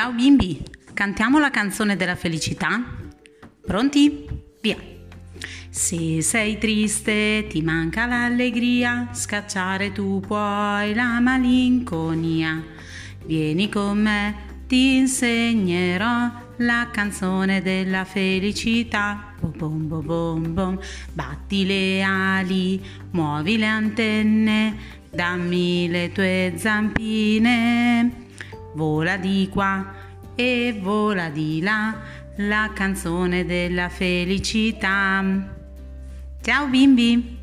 Ciao bimbi, cantiamo la canzone della felicità? Pronti? Via! Se sei triste, ti manca l'allegria, scacciare tu puoi la malinconia. Vieni con me, ti insegnerò la canzone della felicità. Bom bom bom bom, batti le ali, muovi le antenne, dammi le tue zampine. Vola di qua e vola di là, la canzone della felicità. Ciao bimbi!